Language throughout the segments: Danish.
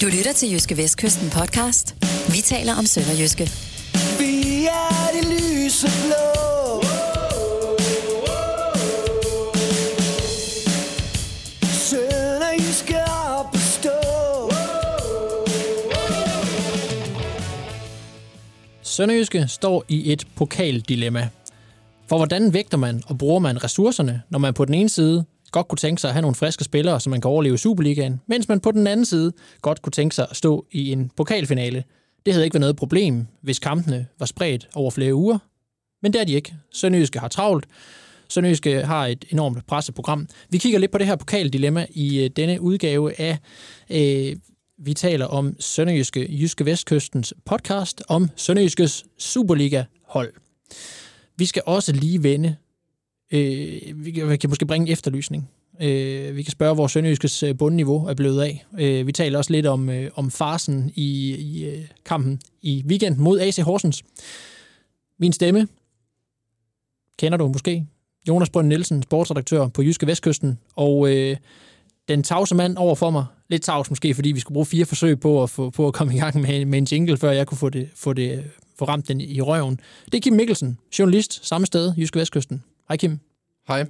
Du lytter til Jyske Vestkysten podcast. Vi taler om Sønderjyske. Vi er de lyse blå. Sønderjyske op at stå. Sønderjyske står i et pokaldilemma. For hvordan vægter man og bruger man ressourcerne, når man på den ene side godt kunne tænke sig at have nogle friske spillere, så man kan overleve Superligaen, mens man på den anden side godt kunne tænke sig at stå i en pokalfinale. Det havde ikke været noget problem, hvis kampene var spredt over flere uger. Men det er de ikke. Sønderjyske har travlt. Sønderjyske har et enormt presseprogram. Vi kigger lidt på det her pokaldilemma i øh, denne udgave af øh, vi taler om Sønderjyske Jyske Vestkystens podcast om Sønderjyskes Superliga-hold. Vi skal også lige vende. Øh, vi, kan, vi kan måske bringe en efterlysning. Øh, vi kan spørge, hvor Sønderjyskes øh, bundniveau er blevet af. Øh, vi taler også lidt om, øh, om farsen i, i øh, kampen i weekenden mod AC Horsens. Min stemme kender du måske. Jonas Brønd Nielsen, sportsredaktør på Jyske Vestkysten. Og øh, den tavse mand over for mig, lidt tavs måske, fordi vi skulle bruge fire forsøg på at, få, på at komme i gang med, med en jingle, før jeg kunne få, det, få, det, få ramt den i røven. Det er Kim Mikkelsen, journalist, samme sted, Jyske Vestkysten. Hej Kim. Hej.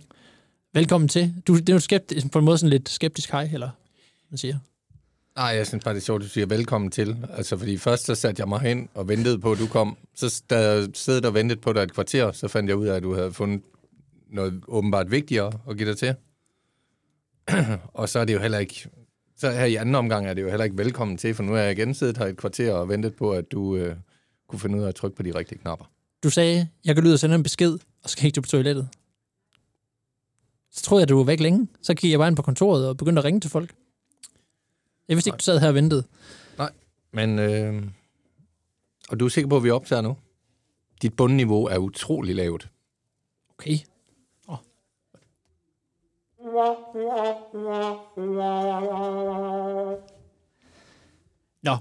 Velkommen til. Du, det er jo skeptisk, på en måde sådan lidt skeptisk hej, eller man siger. Nej, jeg synes bare, det er sjovt, at du siger velkommen til. Altså, fordi først så satte jeg mig hen og ventede på, at du kom. Så da jeg sad og ventede på dig et kvarter, så fandt jeg ud af, at du havde fundet noget åbenbart vigtigere at give dig til. og så er det jo heller ikke... Så her i anden omgang er det jo heller ikke velkommen til, for nu er jeg igen siddet her et kvarter og ventet på, at du øh, kunne finde ud af at trykke på de rigtige knapper. Du sagde, jeg kan lyde og sende en besked, og så gik du på toilettet. Så troede jeg, at du var væk længe. Så gik jeg bare ind på kontoret og begyndte at ringe til folk. Jeg vidste ikke, du sad her og ventede. Nej, men... Øh, og du er sikker på, at vi optager nu? Dit bundniveau er utrolig lavt. Okay. Oh. Nå.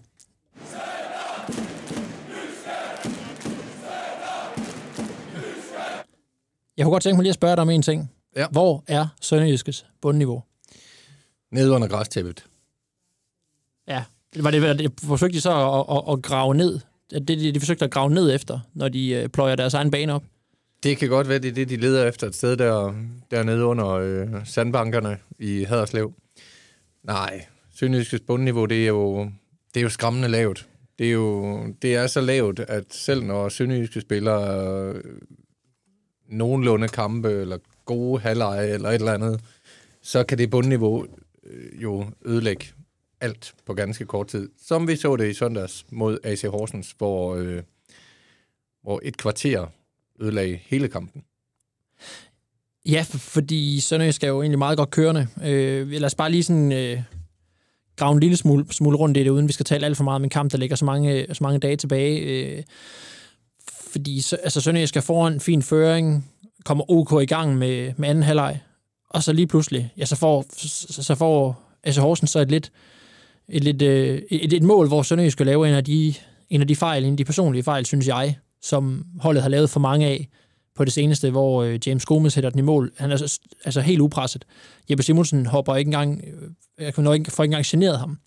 Jeg kunne godt tænke mig lige at spørge dig om en ting. Ja. Hvor er Sønderjyskes bundniveau? Nede under græstæppet. Ja, det var det, det forsøgte de så at, at, at grave ned. Det, de, de forsøgte at grave ned efter, når de øh, pløjer deres egen bane op. Det kan godt være, det er det, de leder efter et sted der, dernede under øh, sandbankerne i Haderslev. Nej, Sønderjyskes bundniveau, det er jo, det er jo skræmmende lavt. Det er jo det er så lavt, at selv når Sønderjyske spiller øh, nogenlunde kampe, eller gode halvleje, eller et eller andet, så kan det bundniveau øh, jo ødelægge alt på ganske kort tid. Som vi så det i søndags mod AC Horsens, hvor, øh, hvor et kvarter ødelagde hele kampen. Ja, fordi Sønderjysk er jo egentlig meget godt kørende. Øh, lad os bare lige sådan øh, grave en lille smule, smule rundt i det, uden vi skal tale alt for meget om en kamp, der ligger så mange, så mange dage tilbage. Øh, fordi så, altså Sønderjysk er foran fin føring, kommer OK i gang med, med anden halvleg, og så lige pludselig, ja, så får, så, får AC Horsens så et lidt, et, lidt, øh, et, et mål, hvor Sønderjysk skal lave en af de, en af de fejl, en af de personlige fejl, synes jeg, som holdet har lavet for mange af på det seneste, hvor øh, James Gomes hætter den i mål. Han er så, altså helt upresset. Jeppe Simonsen hopper ikke engang, øh, jeg kan nok ikke ikke engang generet ham.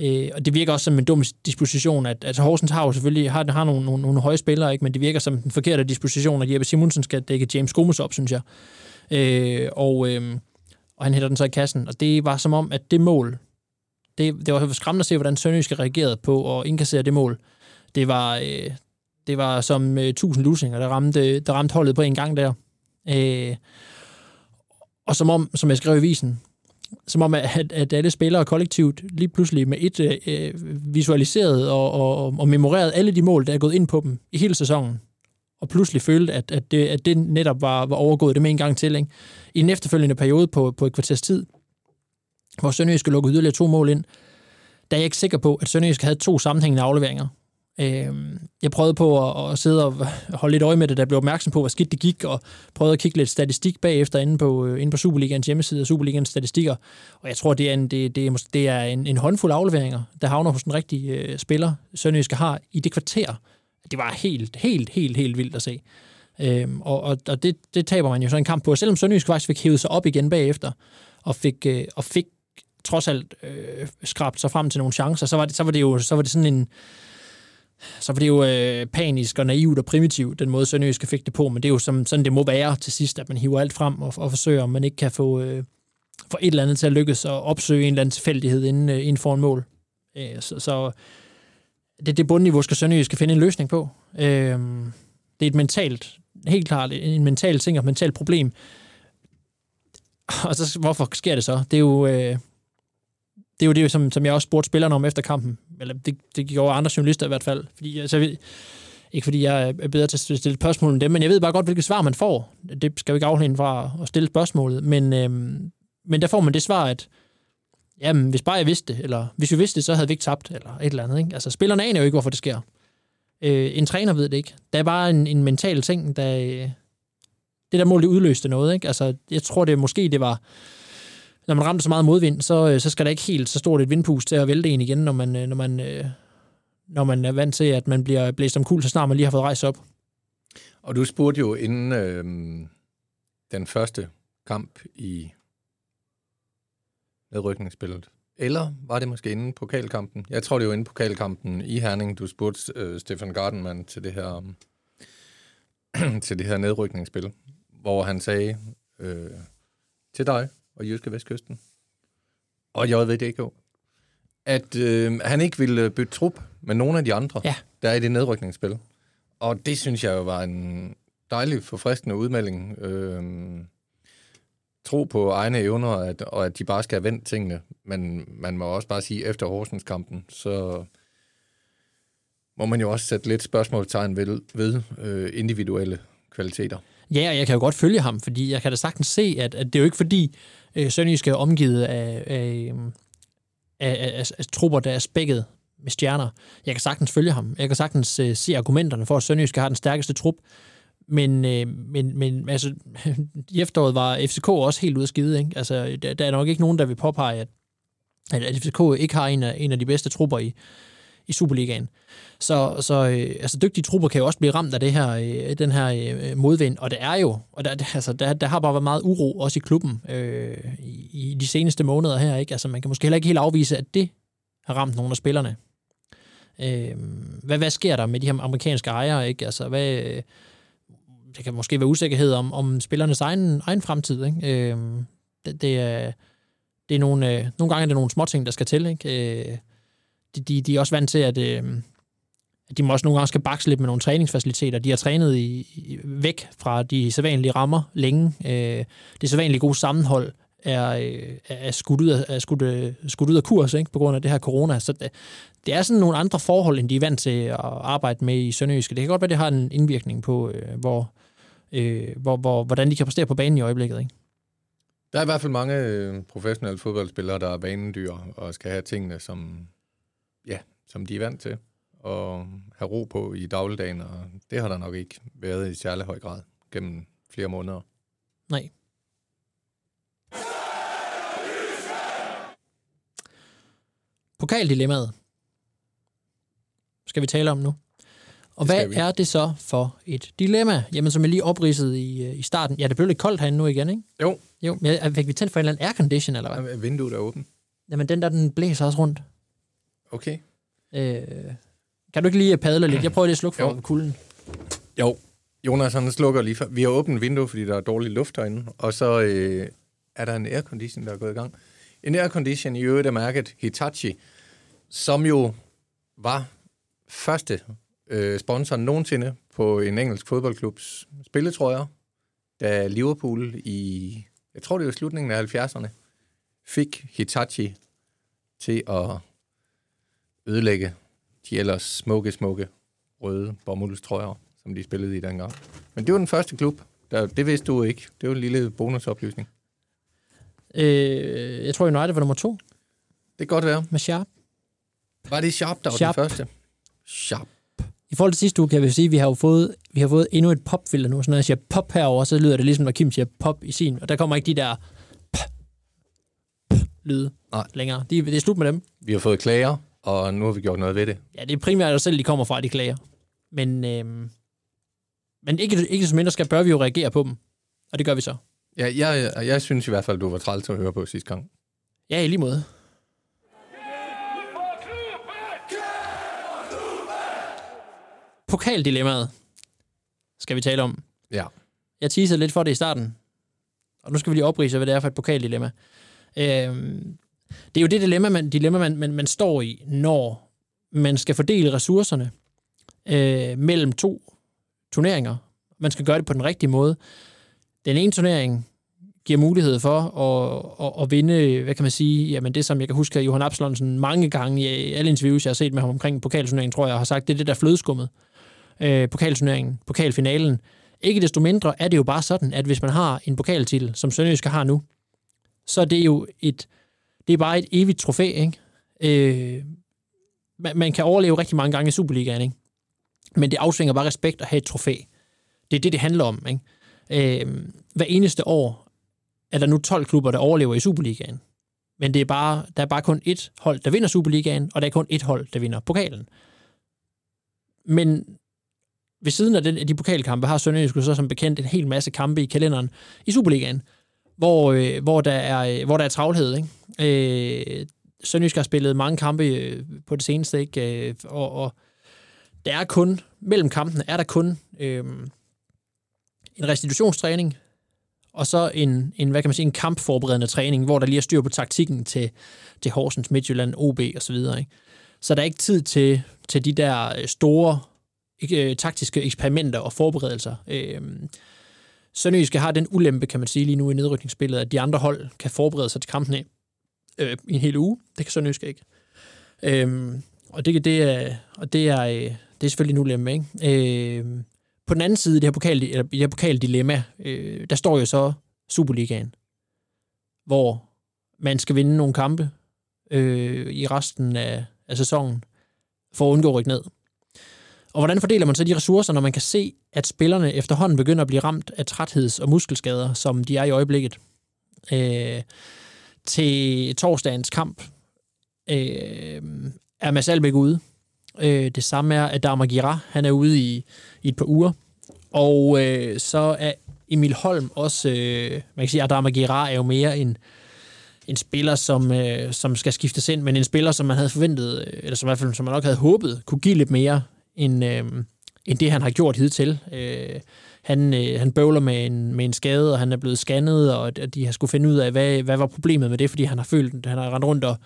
Øh, og det virker også som en dum disposition, at altså Horsens har jo selvfølgelig har, har nogle, nogle, nogle høje spillere, ikke? men det virker som den forkerte disposition, at Jeppe Simonsen skal dække James Gomes op, synes jeg. Øh, og, øh, og han hætter den så i kassen. Og det var som om, at det mål, det, det var skræmmende at se, hvordan Sønderjyske reagerede på at indkassere det mål. Det var, øh, det var som øh, 1000 lusinger, der ramte, der ramte holdet på en gang der. Øh, og som om, som jeg skrev i visen, som om, at, at alle spillere kollektivt lige pludselig med et øh, visualiseret og, og, og memoreret alle de mål, der er gået ind på dem i hele sæsonen. Og pludselig følte, at, at, det, at det netop var, var overgået det med en gang til. Ikke? I en efterfølgende periode på, på et kvarters tid, hvor Sønderjysk lukkede yderligere to mål ind, der er jeg ikke sikker på, at Sønderjysk havde to sammenhængende afleveringer. Øh, jeg prøvede på at, at sidde og holde lidt øje med det, der blev opmærksom på, hvor skidt det gik, og prøvede at kigge lidt statistik bagefter inde på, øh, inde på Superligans hjemmeside og Superligans statistikker. Og jeg tror, det er en, det, det er, det er en, en håndfuld afleveringer, der havner hos den rigtige øh, spiller, Sønderjyske har i det kvarter. Det var helt, helt, helt, helt vildt at se. Øhm, og og, og det, det taber man jo så en kamp på. Selvom Sønderjysk faktisk fik hævet sig op igen bagefter, og fik, øh, og fik trods alt øh, skrabt sig frem til nogle chancer, så var det, så var det jo så var det sådan en så var det jo øh, panisk og naivt og primitivt, den måde Sønderjyske fik det på, men det er jo som, sådan, det må være til sidst, at man hiver alt frem og, og forsøger, om man ikke kan få, øh, få et eller andet til at lykkes og opsøge en eller anden tilfældighed inden, øh, inden for en mål. Øh, så, så det, det bundniveau skal Sønderjyske skal finde en løsning på. Øh, det er et mentalt, helt klart en mental ting og et mentalt problem. Og så, hvorfor sker det så? Det er jo, øh, det er jo det, som, som jeg også spurgte spillerne om efter kampen. Eller det, det gjorde andre journalister i hvert fald. Fordi, altså, jeg ikke fordi jeg er bedre til at stille spørgsmål end dem, men jeg ved bare godt, hvilket svar man får. Det skal jo ikke afhænge fra at stille spørgsmålet. Men, øhm, men der får man det svar, at jamen, hvis bare jeg vidste det, eller hvis vi vidste det, så havde vi ikke tabt, eller et eller andet. Ikke? Altså, spillerne aner jo ikke, hvorfor det sker. Øh, en træner ved det ikke. Der er bare en, en mental ting, der... Øh, det der mål, det udløste noget. Ikke? Altså, jeg tror, det måske det var når man ramte så meget modvind, så, øh, så skal der ikke helt så stort et vindpust til at vælte en igen, når man, øh, når man, øh, når man er vant til, at man bliver blæst om kul, så snart man lige har fået rejst op. Og du spurgte jo inden øh, den første kamp i nedrykningsspillet. Eller var det måske inden pokalkampen? Jeg tror, det var inden pokalkampen i Herning. Du spurgte øh, Stefan Gardenman til det her til det her nedrykningsspil, hvor han sagde øh, til dig, og Jyske Vestkysten, og JVDK, at øh, han ikke ville bytte trup med nogle af de andre, Ja. der er i det nedrykningsspil. Og det synes jeg jo var en dejlig, forfriskende udmelding. Øh, tro på egne evner, at, og at de bare skal have vendt tingene. Men man må også bare sige, efter Horsens-kampen, så må man jo også sætte lidt spørgsmålstegn ved, ved øh, individuelle kvaliteter. Ja, og jeg kan jo godt følge ham, fordi jeg kan da sagtens se, at, at det er jo ikke fordi, øh, Sønderjysk er omgivet af, af, øhm, af, af, af, af trupper, der er spækket med stjerner. Jeg kan sagtens følge ham. Jeg kan sagtens øh, se argumenterne for, at Sønderjysk har den stærkeste trup. Men, øh, men, men altså, i efteråret var FCK også helt ude af skide. Ikke? Altså, der, der er nok ikke nogen, der vil påpege, at, at FCK ikke har en af, en af de bedste trupper i, i Superligaen. Så, så øh, altså, dygtige trupper kan jo også blive ramt af det her, øh, den her øh, modvind, og det er jo, og der, altså, der, der har bare været meget uro også i klubben øh, i, i de seneste måneder her. Ikke? Altså, man kan måske heller ikke helt afvise, at det har ramt nogle af spillerne. Øh, hvad, hvad sker der med de her amerikanske ejere? Ikke? Altså, hvad, øh, det kan måske være usikkerhed om, om spillernes egen, egen fremtid. Ikke? Øh, det, det, er, det er nogle, øh, nogle gange er det nogle småting, der skal til. Ikke? Øh, de, de, de er også vant til, at, øh, at de må også nogle gange skal bakse lidt med nogle træningsfaciliteter. De har trænet i, i, væk fra de sædvanlige rammer længe. Øh, det sædvanlige gode sammenhold er, øh, er skudt ud af, er skudt, øh, skudt ud af kurs ikke, på grund af det her corona. Så det, det er sådan nogle andre forhold, end de er vant til at arbejde med i Sønderjyske. Det kan godt være, det har en indvirkning på, øh, hvor, øh, hvor, hvor, hvordan de kan præstere på banen i øjeblikket. Ikke? Der er i hvert fald mange øh, professionelle fodboldspillere, der er banedyr og skal have tingene, som, som de er vant til og have ro på i dagligdagen, og det har der nok ikke været i særlig høj grad gennem flere måneder. Nej. Pokaldilemmaet skal vi tale om nu. Og hvad vi. er det så for et dilemma? Jamen, som jeg lige opridsede i, øh, i starten. Ja, det blev lidt koldt herinde nu igen, ikke? Jo, Jo, men jeg- fik vi tændt for en eller anden aircondition, eller hvad? er vinduet er åbent. Jamen, den der, den blæser også rundt. Okay. Øh, kan du ikke lige padle lidt? Jeg prøver lige at slukke for Jo. kulden. Jo, Jonas han slukker lige for. Vi har åbent vindue, fordi der er dårlig luft herinde, og så øh, er der en aircondition, der er gået i gang. En aircondition i øvrigt er mærket Hitachi, som jo var første øh, sponsor nogensinde på en engelsk fodboldklubs spilletrøjer, da Liverpool i, jeg tror det var slutningen af 70'erne, fik Hitachi til at ødelægge de ellers smukke, smukke røde bomuldstrøjer, som de spillede i dengang. Men det var den første klub. Der, det vidste du ikke. Det var en lille bonusoplysning. Øh, jeg tror, United var nummer to Det kan godt være. med Sharp. Var det Sharp, der var Sharp. den første? Sharp. I forhold til sidste uge kan vi sige, at vi har jo fået, vi har fået endnu et popfilter nu. Så når jeg siger pop herover, så lyder det ligesom, når Kim siger pop i sin. Og der kommer ikke de der p, p, lyde Nej. længere. De, det er slut med dem. Vi har fået klager, og nu har vi gjort noget ved det. Ja, det er primært os selv, de kommer fra, de klager. Men, øh, men ikke, ikke som mindre skal, bør vi jo reagere på dem. Og det gør vi så. Ja, jeg, jeg, jeg synes i hvert fald, du var træls at høre på sidste gang. Ja, i lige måde. Pokaldilemmaet skal vi tale om. Ja. Jeg teasede lidt for det i starten, og nu skal vi lige oprise, hvad det er for et pokaldilemma. Øh, det er jo det dilemma, man, dilemma man, man, man står i, når man skal fordele ressourcerne øh, mellem to turneringer. Man skal gøre det på den rigtige måde. Den ene turnering giver mulighed for at, at, at vinde, hvad kan man sige, jamen det som jeg kan huske, at Johan Absalonsen mange gange i alle interviews, jeg har set med ham omkring pokalturneringen, tror jeg, har sagt, det er det der flødeskummet. Øh, pokalturneringen, pokalfinalen. Ikke desto mindre er det jo bare sådan, at hvis man har en pokaltitel, som Sønderjyske har nu, så er det jo et, det er bare et evigt trofæ, ikke? Øh, man, man kan overleve rigtig mange gange i Superligaen, ikke? Men det afsvinger bare respekt at have et trofæ. Det er det, det handler om, ikke? Øh, hver eneste år er der nu 12 klubber, der overlever i Superligaen. Men det er bare, der er bare kun ét hold, der vinder Superligaen, og der er kun ét hold, der vinder pokalen. Men ved siden af, den, af de pokalkampe har Sønderjysk så som bekendt en hel masse kampe i kalenderen i Superligaen, hvor, øh, hvor, der, er, øh, hvor der er travlhed. Ikke? Øh, Sønderjysk har spillet mange kampe øh, på det seneste, ikke? Øh, og, og der er kun, mellem kampene er der kun øh, en restitutionstræning, og så en, en, hvad kan man sige, en kampforberedende træning, hvor der lige er styr på taktikken til, til Horsens, Midtjylland, OB og så videre. Ikke? Så der er ikke tid til, til de der øh, store ikke, taktiske eksperimenter og forberedelser. Øh, Sønderjyske har den ulempe, kan man sige lige nu i nedrykningsspillet, at de andre hold kan forberede sig til kampene øh, i en hel uge. Det kan Sønderjyske ikke. Øh, og det, det, er, og det, er, øh, det er selvfølgelig en ulempe. Ikke? Øh, på den anden side i det her, pokal, eller det her pokaldilemma, øh, der står jo så Superligaen, hvor man skal vinde nogle kampe øh, i resten af, af sæsonen for at undgå at rykke ned. Og hvordan fordeler man så de ressourcer, når man kan se, at spillerne efterhånden begynder at blive ramt af trætheds- og muskelskader, som de er i øjeblikket? Øh, til torsdagens kamp øh, er Mads Albeck ude. Øh, det samme er Adama Gira, han er ude i, i et par uger. Og øh, så er Emil Holm også, øh, man kan sige, at Adama Gira er jo mere en, en spiller, som, øh, som skal skiftes ind, men en spiller, som man havde forventet, øh, eller som i hvert fald som man nok havde håbet, kunne give lidt mere end, øh, end det, han har gjort hidtil. Øh, han, øh, han bøvler med en, med en skade, og han er blevet scannet, og de har skulle finde ud af, hvad, hvad var problemet med det, fordi han har følt, han har rendt rundt og,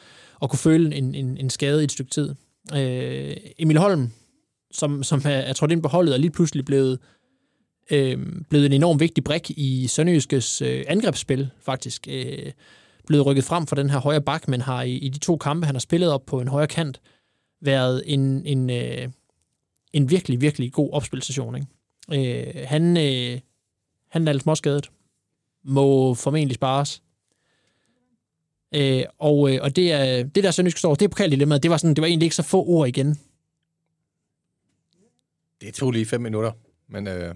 og kunne føle en, en, en skade i et stykke tid. Øh, Emil Holm, som, som er, er trådt ind på holdet, er lige pludselig blevet, øh, blevet en enorm vigtig brik i Sønderjyskes øh, angrebsspil, faktisk. Øh, blevet rykket frem for den her højre bak, men har i, i de to kampe, han har spillet op på en højre kant, været en, en, øh, en virkelig, virkelig god opspilstation. Ikke? Øh, han, øh, han er lidt småskadet. Må formentlig spares. Øh, og, øh, og det, er, det der Sønderjysk står, det er pokaldilemmaet, det var, sådan, det var egentlig ikke så få ord igen. Det tog lige fem minutter, men øh,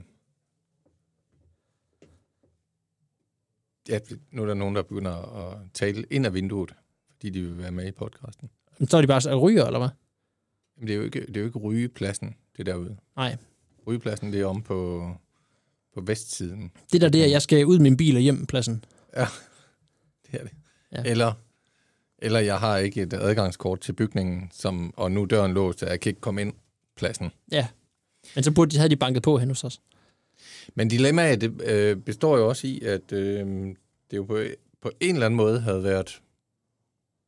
ja, nu er der nogen, der begynder at tale ind af vinduet, fordi de vil være med i podcasten. Så er de bare ryger, eller hvad? Jamen, det er jo ikke, det er jo ikke rygepladsen, det derude. Nej. Rygepladsen, det er om på, på vestsiden. Det der, det er, jeg skal ud med min bil og hjem pladsen. Ja, det er det. Ja. Eller, eller jeg har ikke et adgangskort til bygningen, som, og nu er døren låst, så jeg kan ikke komme ind pladsen. Ja. Men så burde de, havde de banket på hen hos os. Men dilemmaet det, øh, består jo også i, at øh, det jo på, på en eller anden måde havde været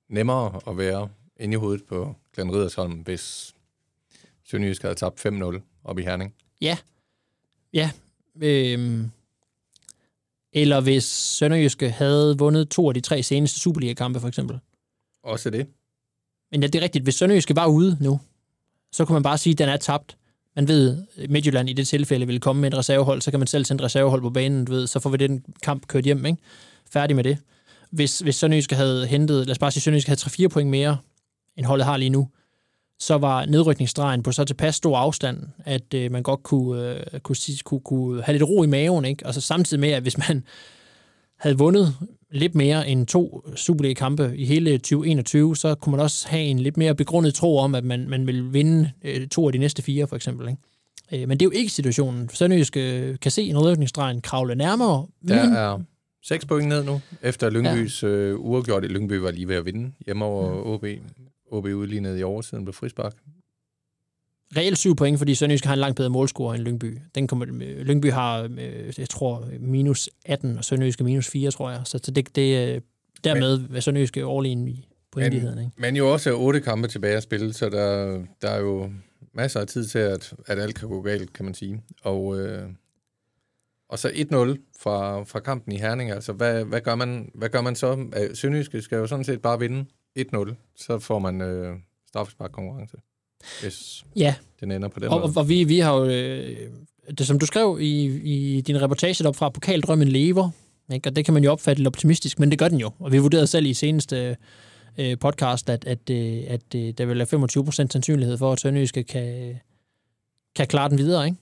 nemmere at være inde i hovedet på Glenn Riddersholm, hvis Sønderjysk havde tabt 5-0 op i Herning. Ja. Ja. Øhm. Eller hvis Sønderjyske havde vundet to af de tre seneste Superliga-kampe, for eksempel. Også det. Men ja, det er rigtigt. Hvis Sønderjyske var ude nu, så kunne man bare sige, at den er tabt. Man ved, Midtjylland i det tilfælde vil komme med et reservehold, så kan man selv sende et reservehold på banen, du ved, så får vi den kamp kørt hjem, ikke? Færdig med det. Hvis, hvis Sønderjyske havde hentet, lad os bare sige, Sønderjyske havde 3-4 point mere, end holdet har lige nu, så var nedrykningsstregen på så tilpas stor afstand, at øh, man godt kunne, øh, kunne, kunne, kunne have lidt ro i maven, ikke? Og så samtidig med, at hvis man havde vundet lidt mere end to Superliga-kampe i hele 2021, så kunne man også have en lidt mere begrundet tro om, at man, man vil vinde øh, to af de næste fire, for eksempel. Ikke? Øh, men det er jo ikke situationen. Sønderjysk øh, kan se en nedrykningsstregen kravle nærmere, Der men er 6 point ned nu, efter Lyngbys ja. øh, uafgjort. Lyngby var lige ved at vinde hjemme over OB. OB udlignede i oversiden på frispark. reelt syv point, fordi Sønderjysk har en langt bedre målscore end Lyngby. Den kommer, Lyngby har, øh, jeg tror, minus 18, og Sønderjysk er minus 4, tror jeg. Så så det, det øh, dermed er Sønderjysk in i pointigheden. Ikke? Men jo også otte kampe tilbage at spille, så der, der er jo masser af tid til, at, at alt kan gå galt, kan man sige. Og, øh, og så 1-0 fra, fra kampen i Herning. Altså, hvad, hvad, gør man, hvad gør man så? Øh, Sønderjyske skal jo sådan set bare vinde 1-0, så får man øh, straffespark konkurrence. Hvis Ja, den ender på den og, måde. og, og vi, vi har jo, øh, det som du skrev i, i din reportage op fra Pokaldrømmen lever, ikke? og det kan man jo opfatte lidt optimistisk, men det gør den jo. Og vi vurderede selv i seneste øh, podcast, at, at, øh, at øh, der vil være 25% sandsynlighed for, at Sønderjyske kan, kan klare den videre, ikke?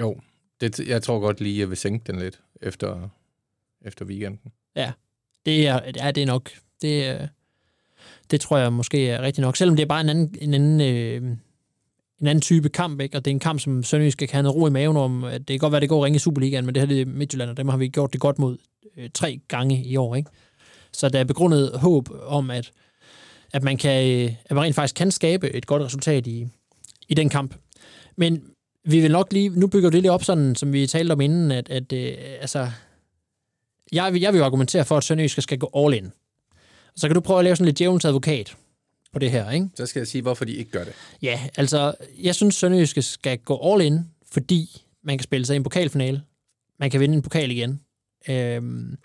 Jo, det, jeg tror godt lige, at jeg vil sænke den lidt efter, efter weekenden. Det er, ja, det er nok. Det, det tror jeg måske er rigtigt nok. Selvom det er bare en anden, en anden, øh, en anden type kamp, ikke? og det er en kamp, som Sønderjysk kan have noget ro i maven om. At det kan godt være, at det går ringe i Superligaen, men det her det er Midtjylland, og dem har vi gjort det godt mod øh, tre gange i år. Ikke? Så der er begrundet håb om, at, at, man kan, øh, at man rent faktisk kan skabe et godt resultat i, i den kamp. Men vi vil nok lige, nu bygger vi det lige op sådan, som vi talte om inden, at, at øh, altså, jeg, vil- jeg vil jo argumentere for, at Sønderjysk skal gå all in. Så kan du prøve at lave sådan lidt djævelens advokat på det her, ikke? Så skal jeg sige, hvorfor de ikke gør det. Ja, altså, jeg synes, Sønderjyske skal gå all in, fordi man kan spille sig i en pokalfinale. Man kan vinde en pokal igen. Øhm,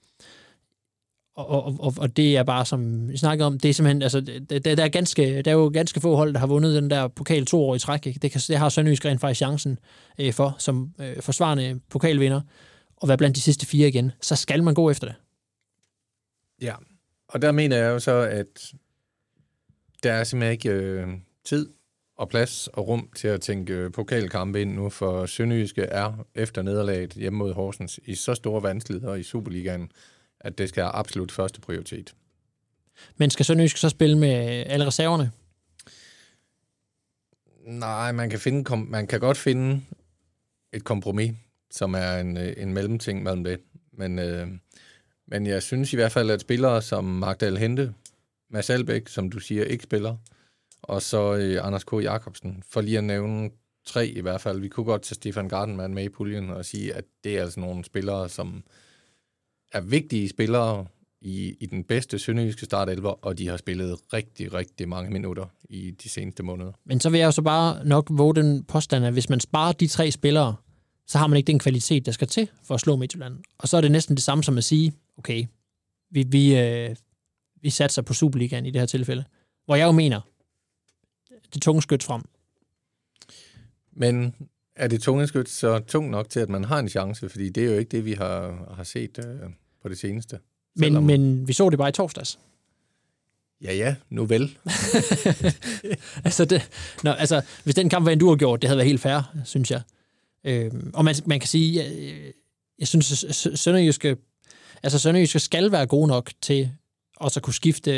og, og, og, og det er bare, som vi snakkede om, det er simpelthen, altså, det, der, er ganske, der er jo ganske få hold, der har vundet den der pokal to år i træk. Ikke? Det, kan, det har Sønderjysk rent faktisk chancen øh, for, som øh, forsvarende pokalvinder, og være blandt de sidste fire igen. Så skal man gå efter det. Ja, og der mener jeg jo så, at der er simpelthen ikke øh, tid og plads og rum til at tænke øh, pokalkampe ind nu, for Sønderjyske er efter nederlaget hjemme mod Horsens i så store vanskeligheder i Superligaen, at det skal have absolut første prioritet. Men skal Sønderjysk så spille med alle reserverne? Nej, man kan, finde, man kan godt finde et kompromis, som er en, øh, en mellemting mellem det. Men, øh, men jeg synes i hvert fald, at spillere som Magdal Hente, Mads Albæk, som du siger, ikke spiller, og så øh, Anders K. Jacobsen, for lige at nævne tre i hvert fald. Vi kunne godt tage Stefan Gardenman med i puljen og sige, at det er altså nogle spillere, som er vigtige spillere i, i den bedste sønderjyske startelver, og de har spillet rigtig, rigtig mange minutter i de seneste måneder. Men så vil jeg jo så bare nok våge den påstand, at hvis man sparer de tre spillere, så har man ikke den kvalitet, der skal til for at slå Midtjylland. Og så er det næsten det samme som at sige, okay, vi, vi, øh, vi satser på Superligaen i det her tilfælde. Hvor jeg jo mener, det tunge skyt frem. Men er det tungeskyt så tung nok til, at man har en chance? Fordi det er jo ikke det, vi har, har set øh, på det seneste. Men, Selvom- men vi så det bare i torsdags. Ja, ja, nu vel. altså, det, nå, altså, hvis den kamp var du har gjort, det havde været helt fair, synes jeg. Øhm, og man, man kan sige, jeg, jeg synes, Sønderjyske, altså Sønderjyske skal være gode nok til og så kunne skifte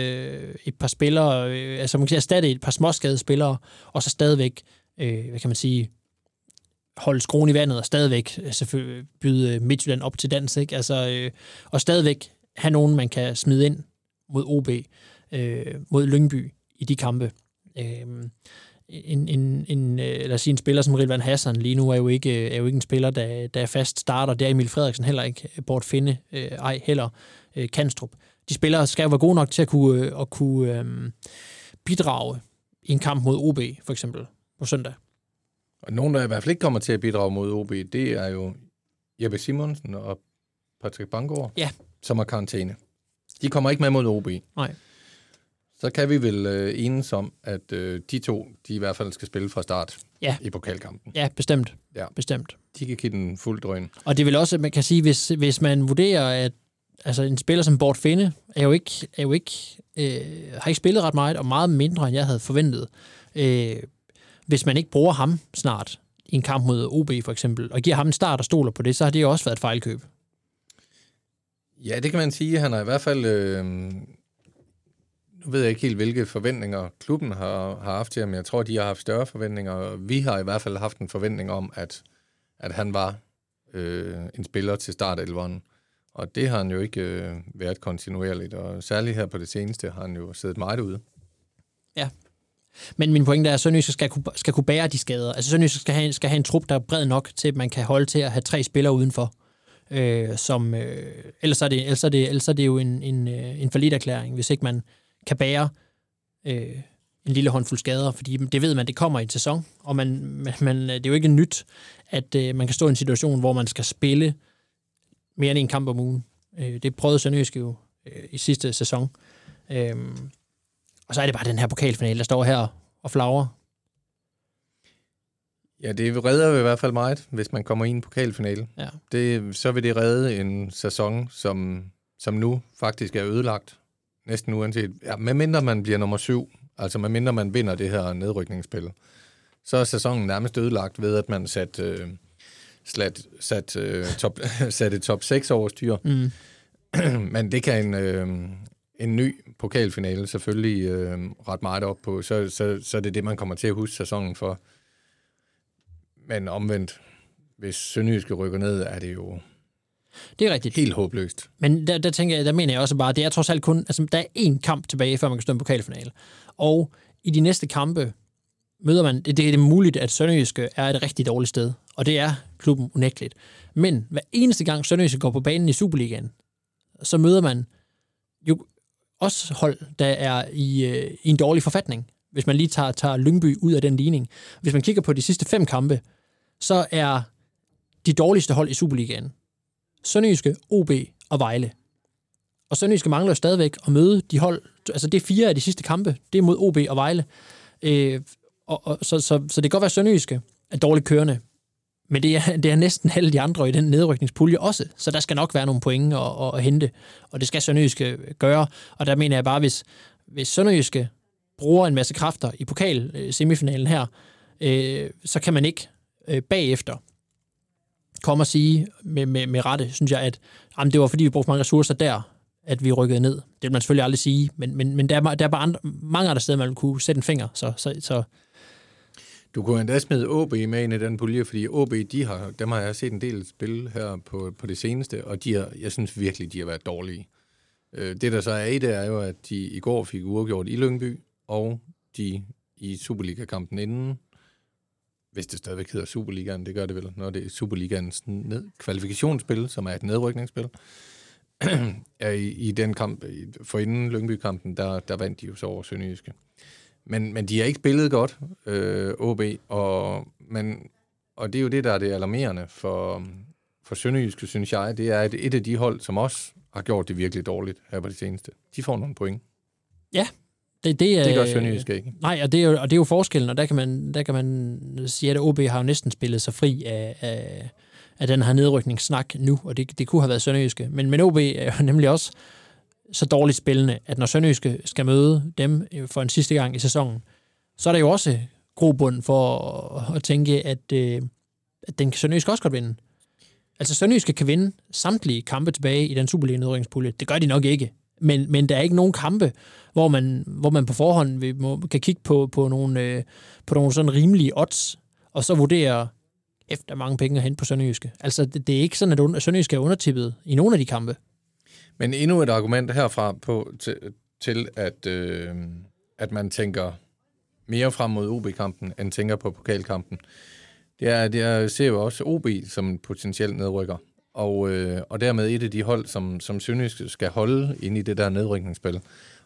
et par spillere, øh, altså man kan sige, erstatte et par småskadede spillere, og så stadigvæk, øh, hvad kan man sige, holde skruen i vandet, og stadigvæk øh, selvfølgelig byde øh, Midtjylland op til dans, ikke? Altså, øh, og stadigvæk have nogen, man kan smide ind mod OB, øh, mod Lyngby i de kampe. Øh, en, en, en, øh, lad os sige, en spiller som Rilvan Hassan lige nu er jo ikke, er jo ikke en spiller, der, der er fast starter. Det er Emil Frederiksen heller ikke. Bort finde, øh, ej heller øh, Kanstrup. De spillere skal jo være gode nok til at kunne, øh, at kunne øh, bidrage i en kamp mod OB, for eksempel, på søndag. Og nogen, der i hvert fald ikke kommer til at bidrage mod OB, det er jo Jeppe Simonsen og Patrick Bangor, Ja. som er karantæne. De kommer ikke med mod OB. Nej. Så kan vi vel øh, enes om, at øh, de to, de i hvert fald skal spille fra start Ja. i pokalkampen. Ja, bestemt. Ja. Bestemt. De kan give den fuld drøn. Og det vil også, man kan sige, hvis, hvis man vurderer, at altså en spiller som Bort Finde er jo ikke, er jo ikke, øh, har ikke spillet ret meget, og meget mindre, end jeg havde forventet. Øh, hvis man ikke bruger ham snart i en kamp mod OB for eksempel, og giver ham en start og stoler på det, så har det jo også været et fejlkøb. Ja, det kan man sige. Han har i hvert fald... Øh, nu ved jeg ikke helt, hvilke forventninger klubben har, har haft til ham. Jeg tror, de har haft større forventninger. Vi har i hvert fald haft en forventning om, at, at han var øh, en spiller til startelveren. Og det har han jo ikke øh, været kontinuerligt. Og særligt her på det seneste har han jo siddet meget ude. Men min pointe er, at Sønderjysk skal kunne, skal kunne bære de skader. Altså Sønderjysk skal have, skal have en trup, der er bred nok til, at man kan holde til at have tre spillere udenfor. Øh, som, øh, ellers, er det, ellers, er det, ellers er det jo en, en, øh, en erklæring, hvis ikke man kan bære øh, en lille håndfuld skader, fordi det ved man, det kommer i en sæson, og man, man, man, det er jo ikke nyt, at øh, man kan stå i en situation, hvor man skal spille mere end en kamp om ugen. Øh, det prøvede Sønderjysk jo øh, i sidste sæson. Øh, og så er det bare den her pokalfinale, der står her og flagrer. Ja, det redder i hvert fald meget, hvis man kommer i en pokalfinale. Ja. Det, så vil det redde en sæson, som, som nu faktisk er ødelagt. Næsten uanset. Ja, medmindre man bliver nummer syv, altså medmindre man vinder det her nedrykningsspil, så er sæsonen nærmest ødelagt ved, at man sat, øh, slat, sat, øh, top, sat et top 6 over styr. Mm. Men det kan en, øh, en ny pokalfinale selvfølgelig øh, ret meget op på. Så, så, så er det det, man kommer til at huske sæsonen for. Men omvendt, hvis Sønderjyske rykker ned, er det jo Det er rigtigt. helt håbløst. Men der, der, tænker jeg, der mener jeg også bare, det er trods alt kun, altså der er én kamp tilbage, før man kan stå en pokalfinale. Og i de næste kampe møder man, det, det er muligt, at Sønderjyske er et rigtig dårligt sted, og det er klubben unægteligt. Men hver eneste gang Sønderjyske går på banen i Superligaen, så møder man jo også hold, der er i, øh, i en dårlig forfatning, hvis man lige tager, tager Lyngby ud af den ligning. Hvis man kigger på de sidste fem kampe, så er de dårligste hold i Superligaen Sønderjyske, OB og Vejle. Og Sønderjyske mangler jo stadigvæk at møde de hold, altså det er fire af de sidste kampe, det er mod OB og Vejle. Øh, og, og, så, så, så det kan godt være, at Sønderjyske er dårligt kørende, men det er, det er næsten alle de andre i den nedrykningspulje også, så der skal nok være nogle point at, at, at hente, og det skal Sønderjyske gøre. Og der mener jeg bare, hvis, hvis Sønderjyske bruger en masse kræfter i pokal-semifinalen her, øh, så kan man ikke øh, bagefter komme og sige med, med, med rette, synes jeg, at jamen, det var fordi, vi brugte mange ressourcer der, at vi rykkede ned. Det vil man selvfølgelig aldrig sige, men, men, men der, er, der er bare andre, mange andre steder, man kunne sætte en finger. Så, så, så Du kunne endda smide OB med ind i den pulje, fordi OB, de har, dem har jeg set en del spil her på, på det seneste, og de har, jeg synes virkelig, de har været dårlige. Øh, det, der så er i det, er jo, at de i går fik uafgjort i Lyngby, og de i Superliga-kampen inden, hvis det stadigvæk hedder Superligaen, det gør det vel, når det er Superligaens ned, kvalifikationsspil, som er et nedrykningsspil, i, i den kamp, for inden Lyngby-kampen, der, der vandt de jo så over Sønderjyske. Men, men de har ikke spillet godt, øh, OB, og, men, og det er jo det, der er det alarmerende for, for Sønderjyske, synes jeg, det er, at et af de hold, som også har gjort det virkelig dårligt her på det seneste, de får nogle point. Ja, det, det, er, Det gør Sønderjyske ikke. Nej, og det, er jo, og det er jo forskellen, og der kan man, der kan man sige, at OB har jo næsten spillet sig fri af, af, af den her nedrykningssnak nu, og det, det kunne have været Sønderjyske. Men, men OB er jo nemlig også så dårligt spillende, at når Sønderjyske skal møde dem for en sidste gang i sæsonen, så er der jo også grobund for at, at tænke, at, øh, at den kan Sønderjyske også godt vinde. Altså Sønderjyske kan vinde samtlige kampe tilbage i den Superliga-nedrykningspulje. Det gør de nok ikke. Men, men der er ikke nogen kampe, hvor man, hvor man på forhånd vil, må, kan kigge på, på, nogle, øh, på nogle sådan rimelige odds, og så vurdere, efter mange penge at hente på Sønderjyske. Altså, det, det er ikke sådan, at Sønderjyske er undertippet i nogle af de kampe. Men endnu et argument herfra på, til, til at, øh, at man tænker mere frem mod OB-kampen, end tænker på pokalkampen. Det er, det er, ser jo også OB som en potentiel nedrykker. Og, øh, og dermed et af de hold, som, som Sønderjyske skal holde inde i det der nedrykningsspil.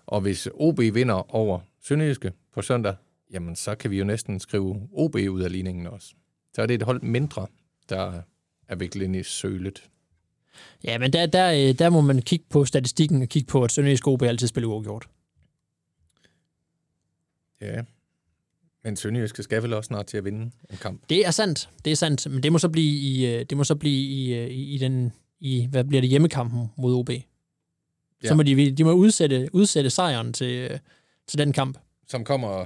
Og hvis OB vinder over Sønderjyske på søndag, jamen så kan vi jo næsten skrive OB ud af ligningen også. Så er det et hold mindre, der er viklet ind i sølet. Ja, men der, der, øh, der må man kigge på statistikken og kigge på, at Sønderjyske OB altid spiller uafgjort. Ja. Men Sønderjyske skal vel også snart til at vinde en kamp. Det er sandt, det er sandt, men det må så blive i, øh, det må så blive i, øh, i, i den, i, hvad bliver det, hjemmekampen mod OB. Ja. Så må de, de må udsætte, udsætte sejren til, øh, til den kamp. Som kommer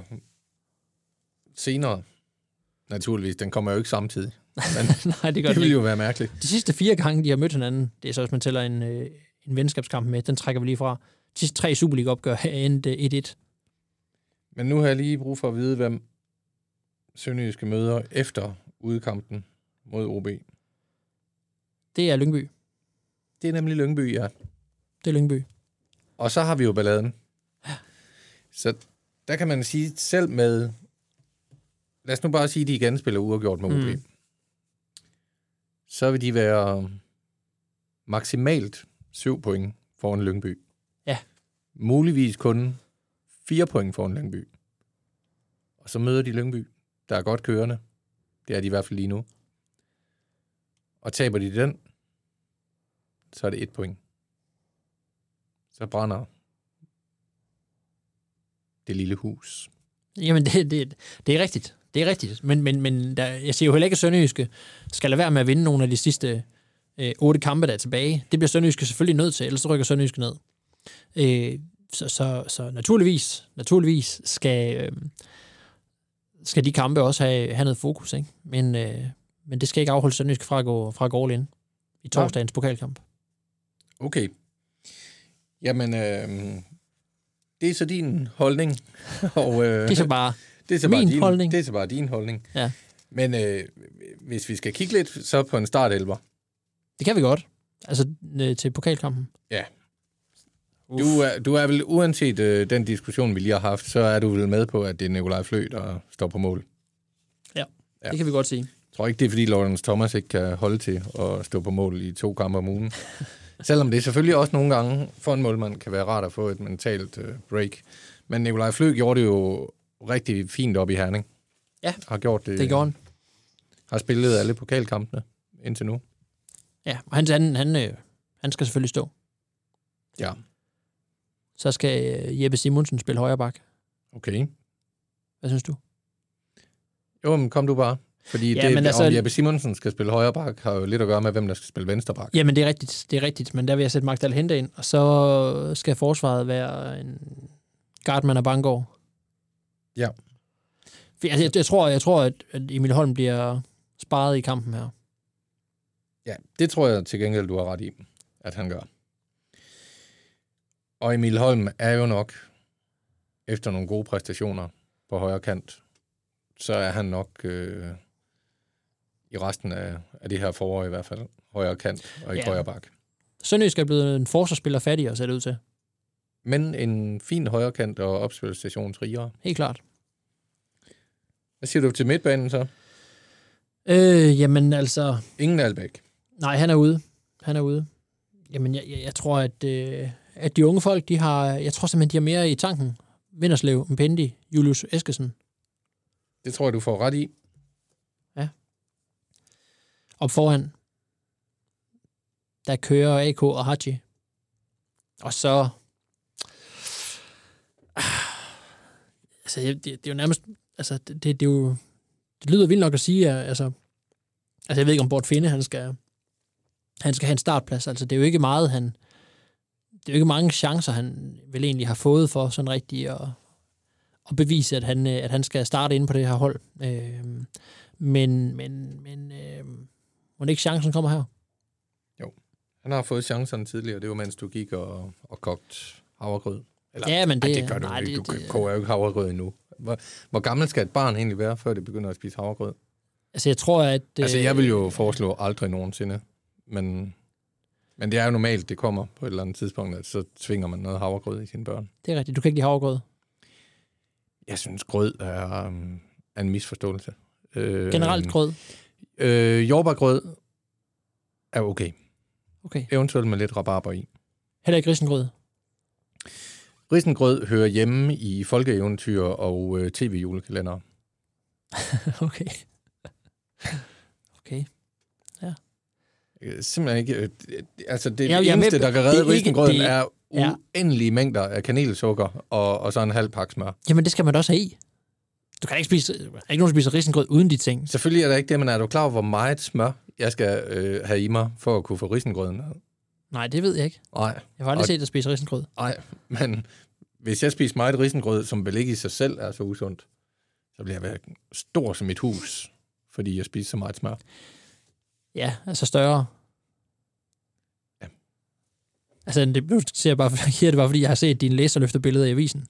senere. Naturligvis, den kommer jo ikke samtidig. Men Nej, det gør det det vil jo være mærkeligt. De sidste fire gange, de har mødt hinanden, det er så, hvis man tæller en, en venskabskamp med, den trækker vi lige fra. De sidste tre Superliga-opgør er endt øh, 1-1. Men nu har jeg lige brug for at vide, hvem Sønderjyske møder efter udkampen mod OB. Det er Lyngby. Det er nemlig Lyngby, ja. Det er Lyngby. Og så har vi jo balladen. Så der kan man sige, selv med... Lad os nu bare sige, at de igen spiller uafgjort med OB. Mm. Så vil de være maksimalt 7 point foran Lyngby. Ja. Muligvis kun 4 point foran Lyngby. Og så møder de Lyngby, der er godt kørende. Det er de i hvert fald lige nu. Og taber de den, så er det et point. Så brænder det lille hus. Jamen, det, det, det er rigtigt. Det er rigtigt. Men, men, men der, jeg siger jo heller ikke, at Sønderjyske skal lade være med at vinde nogle af de sidste øh, otte kampe, der er tilbage. Det bliver Sønderjyske selvfølgelig nødt til, ellers så rykker Sønderjyske ned. Øh, så, så, så naturligvis, naturligvis skal, øh, skal de kampe også have, have noget fokus. Ikke? Men, øh, men det skal ikke afholde Sønderjyske fra at gå, fra at gå all in i torsdagens pokalkamp. Okay. Jamen, øh, det er så din holdning. Og, øh, Det er så bare det er så min bare din, holdning. Det er så bare din holdning. Ja. Men øh, hvis vi skal kigge lidt så på en startelver. Det kan vi godt. Altså øh, til pokalkampen. Ja. Du er, du er vel, uanset øh, den diskussion, vi lige har haft, så er du vel med på, at det er Nikolaj Flø, der står på mål. Ja, Ja. det kan vi godt sige. Jeg tror ikke, det er, fordi Lawrence Thomas ikke kan holde til at stå på mål i to kampe om ugen. Selvom det selvfølgelig også nogle gange for en målmand kan være rart at få et mentalt øh, break. Men Nikolaj Flø gjorde det jo rigtig fint op i Herning. Ja, Har gjort det. Det gjorde han. Har spillet alle pokalkampene indtil nu. Ja, og han, han, han, øh, han skal selvfølgelig stå. Ja, Så skal øh, Jeppe Simonsen spille højre bak. okay. Hvad synes du? Jo, men kom du bare. Fordi Ja, det, men altså, altså- om Jeppe Simonsen skal spille højre bak, har jo lidt at gøre med, hvem der skal spille venstre bak. Jamen, det er rigtigt, det er rigtigt, men der vil jeg sætte Magdal Hente ind, og så skal forsvaret være en Gardman og Bangor. Ja. For jeg, jeg, jeg, tror, jeg tror, at, at Emil Holm bliver sparet i kampen her. Ja, det tror jeg til gengæld, du har ret i, at han gør. Og Emil Holm er jo nok, efter nogle gode præstationer på højre kant, så er han nok øh, i resten af, af det her forår i hvert fald, højre kant og ikke Ja. højre bak. Sønderjysk er blevet en forsvarsspiller fattigere, ser det ud til. Men en fin højre kant og opspilstation. Helt klart. Hvad siger du til midtbanen så? Øh, jamen altså, Ingen Albæk. nej, han er ude. Han er ude. Jamen, jeg, jeg, jeg tror, at, øh, at de unge folk, de har, jeg tror simpelthen, de har mere i tanken. Vinderslev, Mpendi, Julius Eskesen. Det tror jeg, du får ret i. op foran. Der kører AK og Haji. Og så... Altså, det, det er jo nærmest... Altså, det, det, det er jo... Det lyder vildt nok at sige, at, altså... Altså, jeg ved ikke, om Bort Finde, han skal... Han skal have en startplads. Altså, det er jo ikke meget, han... Det er jo ikke mange chancer, han vel egentlig har fået for sådan rigtigt at, at bevise, at han, øh, at han skal starte inde på det her hold. Øh, men, men, men øh, må ikke chancen kommer her? Han har fået chancerne tidligere. Det var, mens du gik og, og kogt havregrød. Eller, Ja, men Ej, det- det gør du nej, ikke. det- Du det- koger jo ikke havregrød endnu. Hvor, hvor gammel skal et barn egentlig være, før det begynder at spise havregrød? Altså, jeg tror, at... Altså, jeg vil jo foreslå aldrig nogensinde. Men, men det er jo normalt, det kommer på et eller andet tidspunkt, at så tvinger man noget havregrød i sine børn. Det er rigtigt. Du kan ikke lide havregrød. Jeg synes, grød er, um, er en misforståelse. Øh, Generelt grød. Øh, jordbærgrød er okay. Okay. Eventuelt med lidt rabarber i. Heller ikke risengrød. Risengrød hører hjemme i folkeeventyr og øh, tv-julekalender. okay. Okay. Øh, Simpelthen ikke... Øh, altså, det Ja, med eneste, på- der kan det redde risengrøden, det- er ja. uendelige mængder af kanelsukker og, og så en halv pakke smør. Jamen, det skal man da også have i. Du kan ikke spise... Der er ikke nogen, der spiser risengrød uden de ting. Selvfølgelig er der ikke det, men er du klar over, hvor meget smør jeg skal øh, have i mig, for at kunne få risengrøden? Nej, det ved jeg ikke. Nej, Jeg har aldrig Og- set dig spise risengrød. nej, men hvis jeg spiser meget risengrød, som vel ikke i sig selv er så usundt, så bliver jeg stor som et hus, fordi jeg spiser så meget smør. Ja, altså større. Ja. Altså, det, nu siger jeg bare, giver det bare, fordi jeg har set dine læserløfterbilleder i avisen.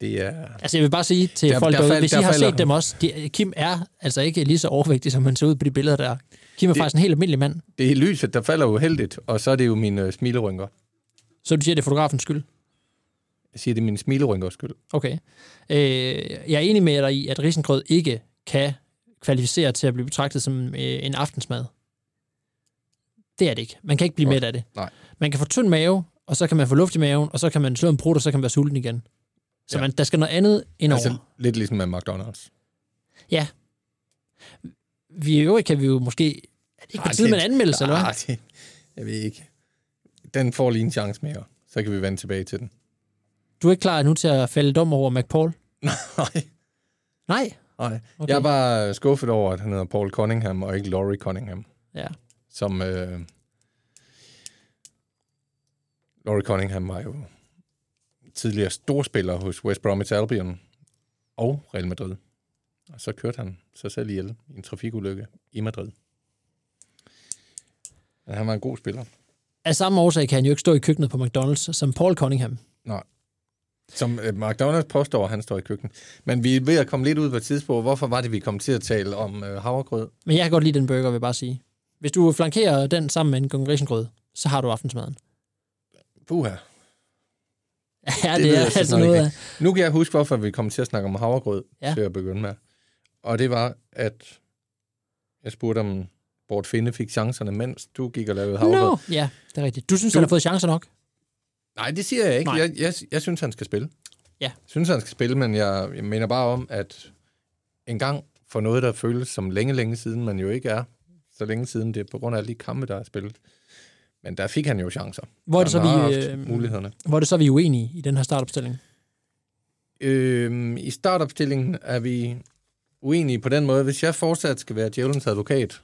Det er... Altså, jeg vil bare sige til Der- der, folk der derude, fald- hvis I der har falder- set dem også, de, Kim er altså ikke lige så overvægtig, som han ser ud på de billeder der. Kim er Det- faktisk en helt almindelig mand. Det er lyset, der falder uheldigt, og så er det jo mine øh, smilerynker. Så du siger, det er fotografens skyld? Jeg siger, det er min smilerynkers skyld. Okay. Øh, jeg er enig med dig i, at risengrød ikke kan kvalificere til at blive betragtet som øh, en aftensmad. Det er det ikke. Man kan ikke blive Godt. mæt af det. Nej. Man kan få tynd mave, og så kan man få luft i maven, og så kan man slå en brud, og så kan man være sulten igen. Så Ja. man, der skal noget andet ind over. Altså, lidt ligesom med McDonald's. Ja. Vi i øvrigt kan vi jo måske... Er det ikke på tide med en anmeldelse, eller hvad? Det, jeg ved ikke. Den får lige en chance mere. Så kan vi vende tilbage til den. Du er ikke klar nu til at falde dom over McPaul? Nej, Nej. Nej. Okay. Jeg bare skuffet over, at han hedder Paul Cunningham, og ikke Laurie Cunningham. Ja. Som... Øh... Laurie Cunningham var jo tidligere storspiller hos West Bromwich Albion og Real Madrid. Og så kørte han sig selv ihjel i en trafikulykke i Madrid. Men han var en god spiller. Af samme årsag kan han jo ikke stå i køkkenet på McDonald's som Paul Cunningham. Nej. Som øh, McDonald's påstår, at han står i køkkenet. Men vi er ved at komme lidt ud på et tidspunkt. Hvorfor var det, vi kom til at tale om øh, havregrød? Men jeg kan godt lide den burger, vil jeg bare sige. Hvis du flankerer den sammen med en gang risengrød, så har du aftensmaden. Puha. Ja, det, Det er jeg så altså noget af... Nu kan jeg huske, hvorfor vi kom til at snakke om havregrød ja. til at begynde med. Og det var, at jeg spurgte om Bort Finde fik chancerne, mens du gik og lavede havregrød. No. Ja, det er rigtigt. Du synes, Du- han har fået chancer nok? Nej, det siger jeg ikke. Nej. Jeg, jeg, jeg synes, han skal spille. Ja. Jeg synes, han skal spille, men jeg, jeg mener bare om, at en gang for noget, der føles som længe, længe siden, men jo ikke er så længe siden, det er på grund af alle de kampe, der er spillet. Men der fik han jo chancer. Hvor er det så, vi, øh, mulighederne. hvor er det så, vi er uenige i den her startopstilling? Øhm, I startopstillingen er vi uenige på den måde. Hvis jeg fortsat skal være djævelens advokat,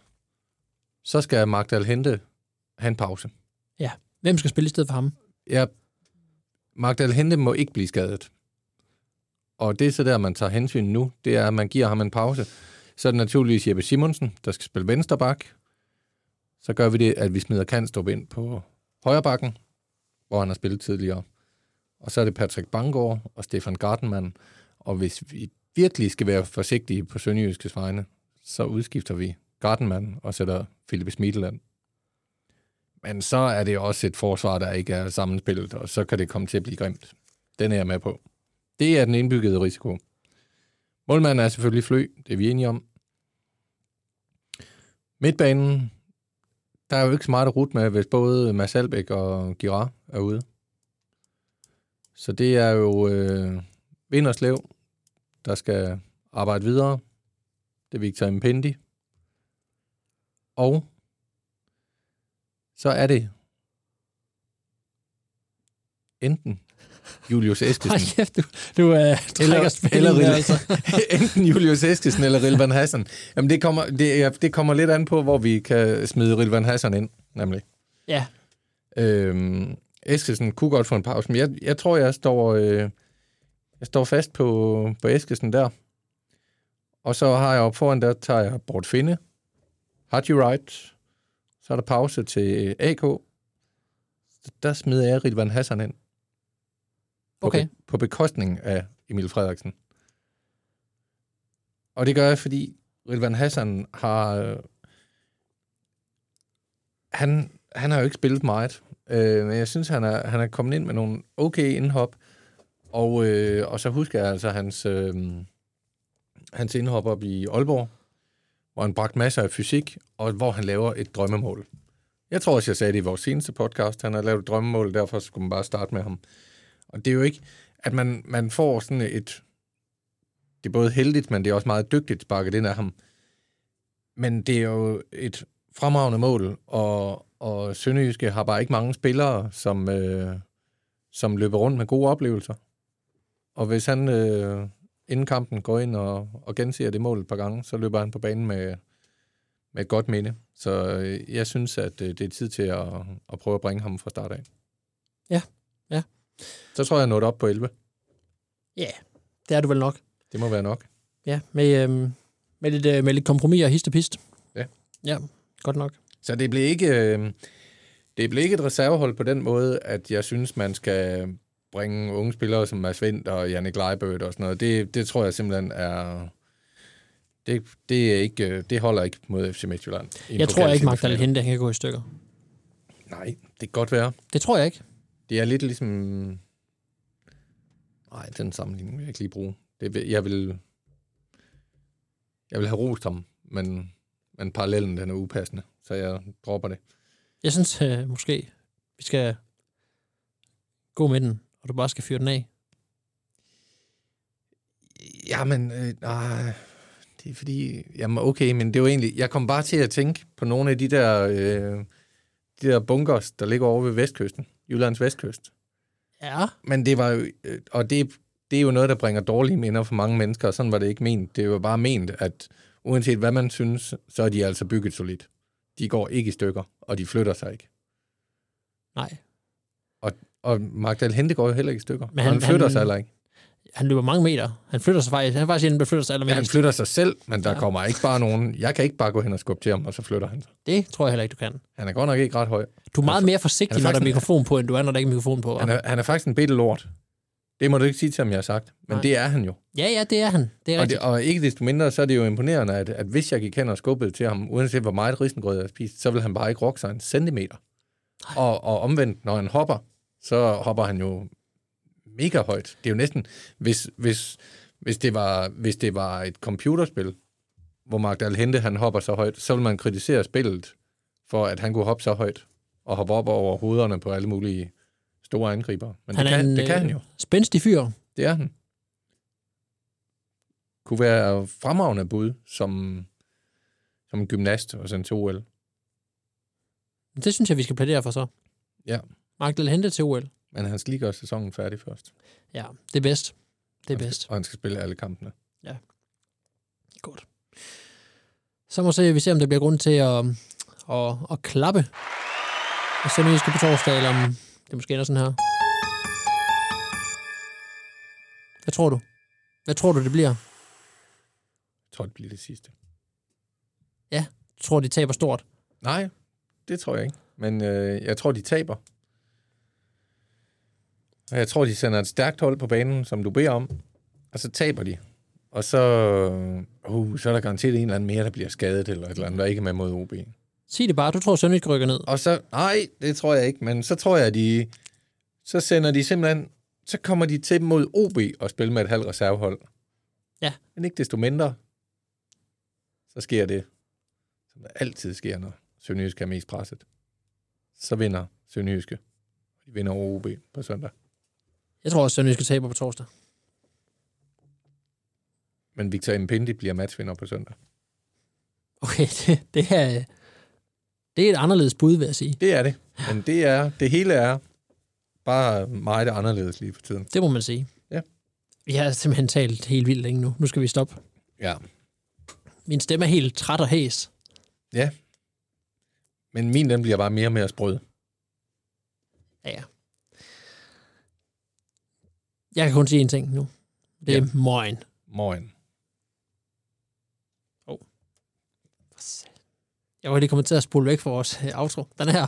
så skal Magdal Hente have en pause. Hvem skal spille i stedet for ham? Ja, Magdal Hente må ikke blive skadet. Og det er så der, man tager hensyn nu. Det er, at man giver ham en pause. Så er det naturligvis Jeppe Simonsen, der skal spille venstre bak. Så gør vi det, at vi smider Kanstrup ind på højre bakken, hvor han har spillet tidligere. Og så er det Patrick Bangor og Stefan Gartenmann. Og hvis vi virkelig skal være forsigtige på Sønderjyskes vegne, så udskifter vi Gartenmann og sætter Philip Smideland. Men så er det også et forsvar, der ikke er sammenspillet, og så kan det komme til at blive grimt. Den er jeg med på. Det er den indbyggede risiko. Målmanden er selvfølgelig flø, det er vi enige om. Midtbanen, der er jo ikke så meget at rute med, hvis både Mads Albeck og Girard er ude. Så det er jo øh, Vinderslev, der skal arbejde videre. Det er Victor Impendi. Og så er det enten Julius Hold Eskesen, kæft, du, du uh, trækker eller, eller altså. enten Julius Eskesen eller Rilvan Hassan. Jamen, det kommer, det, det kommer lidt an på, hvor vi kan smide Rilvan Hassan ind, nemlig. Ja, Øhm, Eskesen kunne godt få en pause, men jeg, jeg tror, jeg står, øh, jeg står fast på, på Eskesen der. Og så har jeg op foran, der tager jeg Bort Finde, Haji Wright, så er der pause til AK. Der smider jeg Rilvan Hassan ind. På, Okay. be, på bekostning af Emil Frederiksen. Og det gør jeg, fordi Rilvan Hassan har... øh, Han, han har jo ikke spillet meget, øh, men jeg synes, han er, han er kommet ind med nogle okay indhop. Og, øh, og så husker jeg altså hans, øh, hans indhop op i Aalborg, hvor han bragte masser af fysik, og hvor han laver et drømmemål. Jeg tror også, jeg sagde det i vores seneste podcast. Han har lavet et drømmemål, derfor skulle man bare starte med ham. Og det er jo ikke, at man, man får sådan et... Det er både heldigt, men det er også meget dygtigt sparket ind af ham. Men det er jo et fremragende mål, og, og Sønderjyske har bare ikke mange spillere, som, øh, som løber rundt med gode oplevelser. Og hvis han øh, inden kampen går ind og, og genser det mål et par gange, så løber han på banen med, med et godt minde. Så øh, jeg synes, at øh, det er tid til at, at prøve at bringe ham fra start af. Ja, ja. Så tror jeg, jeg nået op på 11. ja, det er du vel nok. Det må være nok. Ja, med, øhm, med, lidt, øh, med lidt kompromis og hist og pist. Ja. Ja, godt nok. Så det blev ikke, øh, det blev ikke et reservehold på den måde, at jeg synes, man skal bringe unge spillere som Mads Vendt og Jannik Leibødt og sådan noget. Det, det tror jeg simpelthen er... Det, det, er ikke, det holder ikke mod FC Midtjylland. Jeg tror ikke, Magdalene. Hente kan gå i stykker. Nej, det kan godt være. Det tror jeg ikke. Det er lidt ligesom... Nej, den sammenligning vil jeg ikke lige bruge. Det, jeg vil... Jeg vil have rost ham, men, men parallellen den er upassende, så jeg dropper det. Jeg synes øh, måske, vi skal gå med den, og du bare skal fyre den af. Jamen, øh, nej, det er fordi... Jamen, okay, men det var egentlig... Jeg kom bare til at tænke på nogle af de der, øh, de der bunkers, der ligger over ved vestkysten. Jyllands vestkyst. Ja. Men det var jo... Øh, og det, det er jo noget, der bringer dårlige minder for mange mennesker, og sådan var det ikke ment. Det var bare ment, at uanset hvad man synes, så er de altså bygget solidt. De går ikke i stykker, og de flytter sig ikke. Nej. Og Magdal Hente går jo heller ikke i stykker. Men han- han, han flytter han- sig heller ikke. Han løber mange meter. Han flytter sig faktisk. Han er faktisk en, der flytter sig Ja, han allermest. flytter sig selv, men der Ja. kommer ikke bare nogen... Jeg kan ikke bare gå hen og skubbe til ham, og så flytter han sig. Det tror jeg heller ikke, du kan. Han er godt nok ikke ret høj. Du er meget Han er- mere forsigtig, han er når der er mikrofon på, end du er, når der ikke er mikrofon på. Han er, han er faktisk en bitte lort. Det må du ikke sige til ham, jeg har sagt. Men Nej. det er han jo. Ja, ja, det er han. Det er Og, det, og ikke desto mindre, så er det jo imponerende, at, at hvis jeg gik hen og skubbede til ham, uanset hvor meget risengrød jeg har spist, så vil han bare ikke rokke sig en centimeter. Og, og omvendt, når han hopper, så hopper han jo mega højt. Det er jo næsten, hvis, hvis, hvis, det, var, hvis det var et computerspil, hvor Magdal Hente han hopper så højt, så vil man kritisere spillet for, at han kunne hoppe så højt og hoppe op over hovederne på alle mulige store angriber. Men han det, kan, en det kan han øh, jo. spændstig fyr. Det er han. Kunne være fremragende bud som, som gymnast og sendt til OL. Det synes jeg, vi skal plædere for så. Ja. Magdal Hente til OL. Men han skal lige gøre sæsonen færdig først. Ja, det er bedst. Det er Han bedst. Skal, og han skal spille alle kampene. Godt. Så må se, vi ser, om der bliver grund til at, at, at klappe. Og Sønderjyske på torsdag, eller om det måske ender sådan her. Hvad tror du? Hvad tror du, det bliver? Jeg tror, det bliver det sidste. Du tror, de taber stort? Nej, det tror jeg ikke. Men øh, jeg tror, de taber. Og jeg tror, de sender et stærkt hold på banen, som du beder om. Og så taber de. Og så, uh, så er der garanteret en eller anden mere, der bliver skadet, eller et eller andet, der ikke er med mod OB. Sig det bare. Du tror, Sønderjyske rykker ned. Og så, nej, det tror jeg ikke, men så tror jeg, de, så sender de simpelthen, så kommer de til mod OB og spille med et halvt reservehold. Ja. Men ikke desto mindre, så sker det, som der altid sker, når Sønderjyske er mest presset. Så vinder Sønderjyske. De vinder over OB på søndag. Jeg tror også, Sønderjyske taber på torsdag. Men Victor Mpindi bliver matchvinder på søndag. Okay, det, det er... Det er et anderledes bud, vil jeg sige. Det er det. Men det er, det hele er bare meget anderledes lige for tiden. Det må man sige. Ja. Vi har simpelthen talt helt vildt længe nu. Nu skal vi stoppe. Ja. Min stemme er helt træt og hæs. Ja. Men min, den bliver bare mere og mere sprød. Ja. Jeg kan kun sige en ting nu. Det er Ja. morgen. Morgen. Jeg var lige kommet til at spole væk fra vores øh, outro. Den er her.